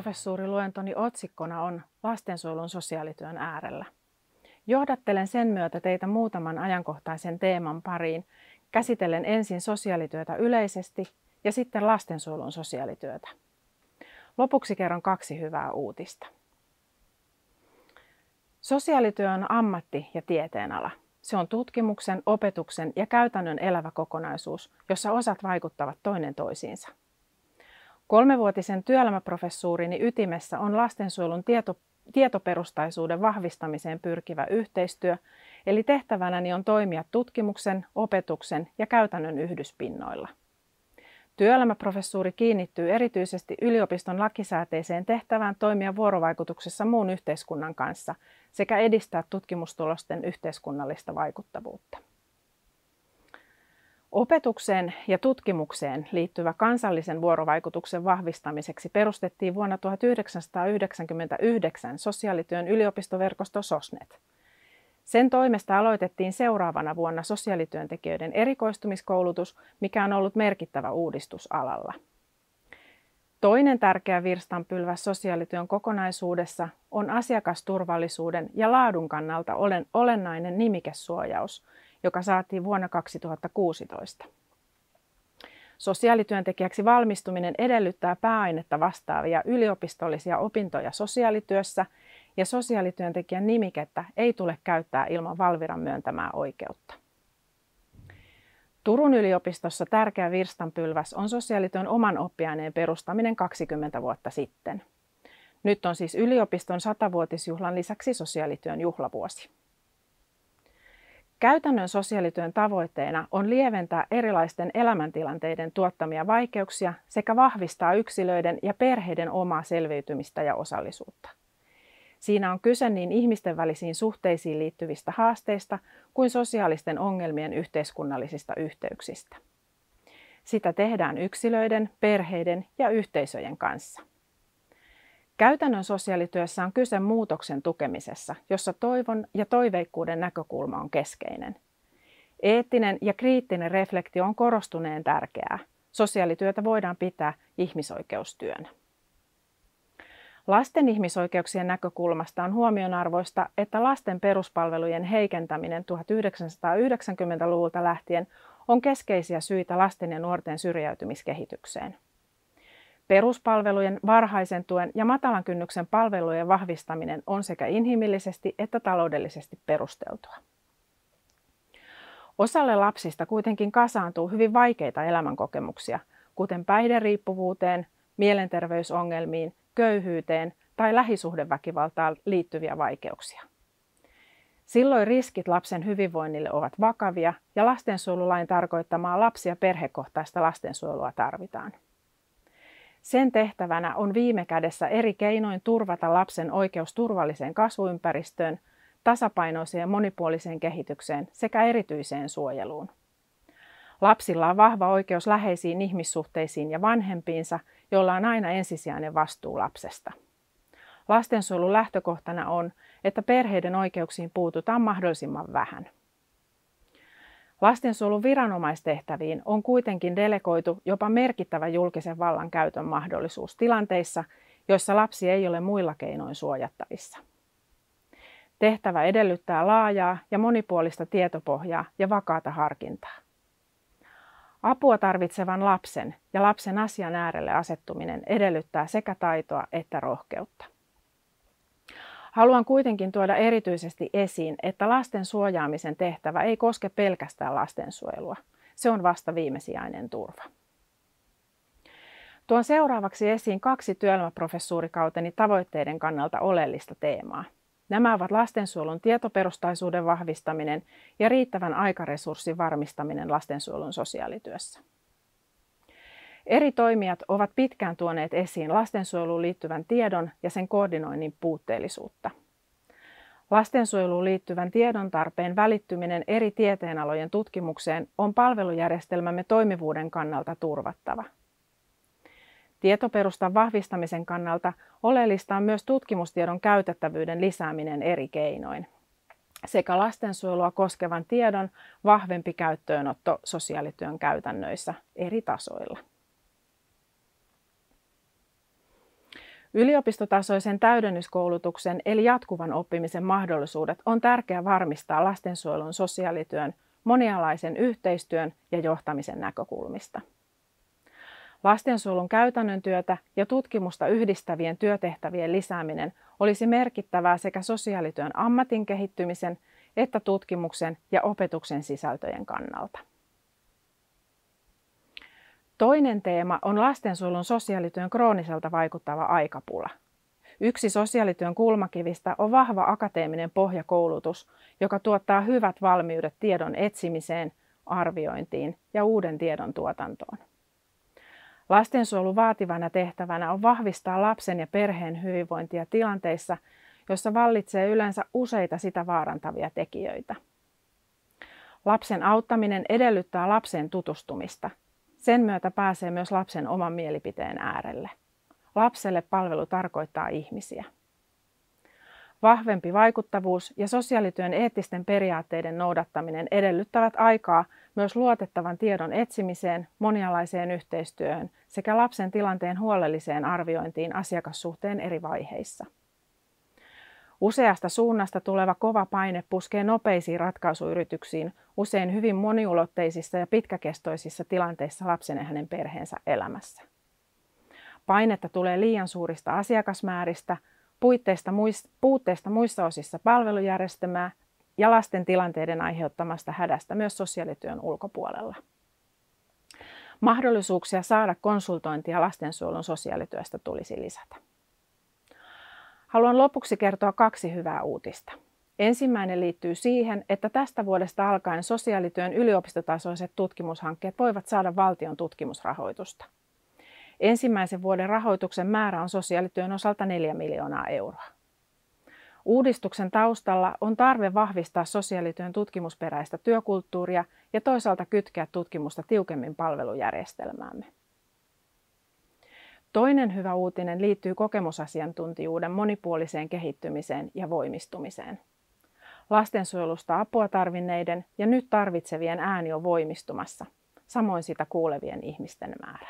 Työelämäprofessuuriluentoni otsikkona on Lastensuojelun sosiaalityön äärellä. Johdattelen sen myötä teitä muutaman ajankohtaisen teeman pariin, käsitellen ensin sosiaalityötä yleisesti ja sitten lastensuojelun sosiaalityötä. Lopuksi kerron kaksi hyvää uutista. Sosiaalityö on ammatti- ja tieteenala. Se on tutkimuksen, opetuksen ja käytännön elävä kokonaisuus, jossa osat vaikuttavat toinen toisiinsa. Kolmevuotisen työelämäprofessuurini ytimessä on lastensuojelun tieto, tietoperustaisuuden vahvistamiseen pyrkivä yhteistyö, eli tehtävänäni on toimia tutkimuksen, opetuksen ja käytännön yhdyspinnoilla. Työelämäprofessuuri kiinnittyy erityisesti yliopiston lakisääteiseen tehtävään toimia vuorovaikutuksessa muun yhteiskunnan kanssa sekä edistää tutkimustulosten yhteiskunnallista vaikuttavuutta. Opetukseen ja tutkimukseen liittyvä kansallisen vuorovaikutuksen vahvistamiseksi perustettiin vuonna 1999 sosiaalityön yliopistoverkosto SOSNET. Sen toimesta aloitettiin seuraavana vuonna sosiaalityöntekijöiden erikoistumiskoulutus, mikä on ollut merkittävä uudistus alalla. Toinen tärkeä virstanpylväs sosiaalityön kokonaisuudessa on asiakasturvallisuuden ja laadun kannalta olennainen nimikesuojaus – joka saatiin vuonna 2016. Sosiaalityöntekijäksi valmistuminen edellyttää pääainetta vastaavia yliopistollisia opintoja sosiaalityössä ja sosiaalityöntekijän nimikettä ei tule käyttää ilman Valviran myöntämää oikeutta. Turun yliopistossa tärkeä virstanpylväs on sosiaalityön oman oppiaineen perustaminen 20 vuotta sitten. Nyt on siis yliopiston 100-vuotisjuhlan lisäksi sosiaalityön juhlavuosi. Käytännön sosiaalityön tavoitteena on lieventää erilaisten elämäntilanteiden tuottamia vaikeuksia sekä vahvistaa yksilöiden ja perheiden omaa selviytymistä ja osallisuutta. Siinä on kyse niin ihmisten välisiin suhteisiin liittyvistä haasteista kuin sosiaalisten ongelmien yhteiskunnallisista yhteyksistä. Sitä tehdään yksilöiden, perheiden ja yhteisöjen kanssa. Käytännön sosiaalityössä on kyse muutoksen tukemisessa, jossa toivon ja toiveikkuuden näkökulma on keskeinen. Eettinen ja kriittinen reflektio on korostuneen tärkeää. Sosiaalityötä voidaan pitää ihmisoikeustyönä. Lasten ihmisoikeuksien näkökulmasta on huomionarvoista, että lasten peruspalvelujen heikentäminen 1990-luvulta lähtien on keskeisiä syitä lasten ja nuorten syrjäytymiskehitykseen. Peruspalvelujen, varhaisen tuen ja matalan kynnyksen palvelujen vahvistaminen on sekä inhimillisesti että taloudellisesti perusteltua. Osalle lapsista kuitenkin kasaantuu hyvin vaikeita elämänkokemuksia, kuten päihderiippuvuuteen, mielenterveysongelmiin, köyhyyteen tai lähisuhdeväkivaltaan liittyviä vaikeuksia. Silloin riskit lapsen hyvinvoinnille ovat vakavia ja lastensuojelulain tarkoittamaa lapsi- ja perhekohtaista lastensuojelua tarvitaan. Sen tehtävänä on viime kädessä eri keinoin turvata lapsen oikeus turvalliseen kasvuympäristöön, tasapainoiseen monipuoliseen kehitykseen sekä erityiseen suojeluun. Lapsilla on vahva oikeus läheisiin ihmissuhteisiin ja vanhempiinsa, joilla on aina ensisijainen vastuu lapsesta. Lastensuojelun lähtökohtana on, että perheiden oikeuksiin puututaan mahdollisimman vähän. Lastensuojelun viranomaistehtäviin on kuitenkin delegoitu jopa merkittävä julkisen vallan käytön mahdollisuus tilanteissa, joissa lapsi ei ole muilla keinoin suojattavissa. Tehtävä edellyttää laajaa ja monipuolista tietopohjaa ja vakaata harkintaa. Apua tarvitsevan lapsen ja lapsen asian äärelle asettuminen edellyttää sekä taitoa että rohkeutta. Haluan kuitenkin tuoda erityisesti esiin, että lasten suojaamisen tehtävä ei koske pelkästään lastensuojelua. Se on vasta viimesijainen turva. Tuon seuraavaksi esiin kaksi työelämäprofessuurikauteni tavoitteiden kannalta oleellista teemaa. Nämä ovat lastensuojelun tietoperustaisuuden vahvistaminen ja riittävän aikaresurssin varmistaminen lastensuojelun sosiaalityössä. Eri toimijat ovat pitkään tuoneet esiin lastensuojeluun liittyvän tiedon ja sen koordinoinnin puutteellisuutta. Lastensuojeluun liittyvän tiedon tarpeen välittyminen eri tieteenalojen tutkimukseen on palvelujärjestelmämme toimivuuden kannalta turvattava. Tietoperustan vahvistamisen kannalta oleellista on myös tutkimustiedon käytettävyyden lisääminen eri keinoin sekä lastensuojelua koskevan tiedon vahvempi käyttöönotto sosiaalityön käytännöissä eri tasoilla. Yliopistotasoisen täydennyskoulutuksen eli jatkuvan oppimisen mahdollisuudet on tärkeää varmistaa lastensuojelun sosiaalityön monialaisen yhteistyön ja johtamisen näkökulmista. Lastensuojelun käytännön työtä ja tutkimusta yhdistävien työtehtävien lisääminen olisi merkittävää sekä sosiaalityön ammatin kehittymisen että tutkimuksen ja opetuksen sisältöjen kannalta. Toinen teema on lastensuojelun sosiaalityön krooniselta vaikuttava aikapula. Yksi sosiaalityön kulmakivistä on vahva akateeminen pohjakoulutus, joka tuottaa hyvät valmiudet tiedon etsimiseen, arviointiin ja uuden tiedon tuotantoon. Lastensuojelun vaativana tehtävänä on vahvistaa lapsen ja perheen hyvinvointia tilanteissa, joissa vallitsee yleensä useita sitä vaarantavia tekijöitä. Lapsen auttaminen edellyttää lapsen tutustumista. Sen myötä pääsee myös lapsen oman mielipiteen äärelle. Lapselle palvelu tarkoittaa ihmisiä. Vahvempi vaikuttavuus ja sosiaalityön eettisten periaatteiden noudattaminen edellyttävät aikaa myös luotettavan tiedon etsimiseen, monialaiseen yhteistyöhön sekä lapsen tilanteen huolelliseen arviointiin asiakassuhteen eri vaiheissa. Useasta suunnasta tuleva kova paine puskee nopeisiin ratkaisuyrityksiin usein hyvin moniulotteisissa ja pitkäkestoisissa tilanteissa lapsen ja hänen perheensä elämässä. Painetta tulee liian suurista asiakasmääristä, puitteista, puutteista muissa osissa palvelujärjestelmää ja lasten tilanteiden aiheuttamasta hädästä myös sosiaalityön ulkopuolella. Mahdollisuuksia saada konsultointia lastensuojelun sosiaalityöstä tulisi lisätä. Haluan lopuksi kertoa kaksi hyvää uutista. Ensimmäinen liittyy siihen, että tästä vuodesta alkaen sosiaalityön yliopistotasoiset tutkimushankkeet voivat saada valtion tutkimusrahoitusta. Ensimmäisen vuoden rahoituksen määrä on sosiaalityön osalta 4 miljoonaa euroa. Uudistuksen taustalla on tarve vahvistaa sosiaalityön tutkimusperäistä työkulttuuria ja toisaalta kytkeä tutkimusta tiukemmin palvelujärjestelmäämme. Toinen hyvä uutinen liittyy kokemusasiantuntijuuden monipuoliseen kehittymiseen ja voimistumiseen. Lastensuojelusta apua tarvinneiden ja nyt tarvitsevien ääni on voimistumassa, samoin sitä kuulevien ihmisten määrä.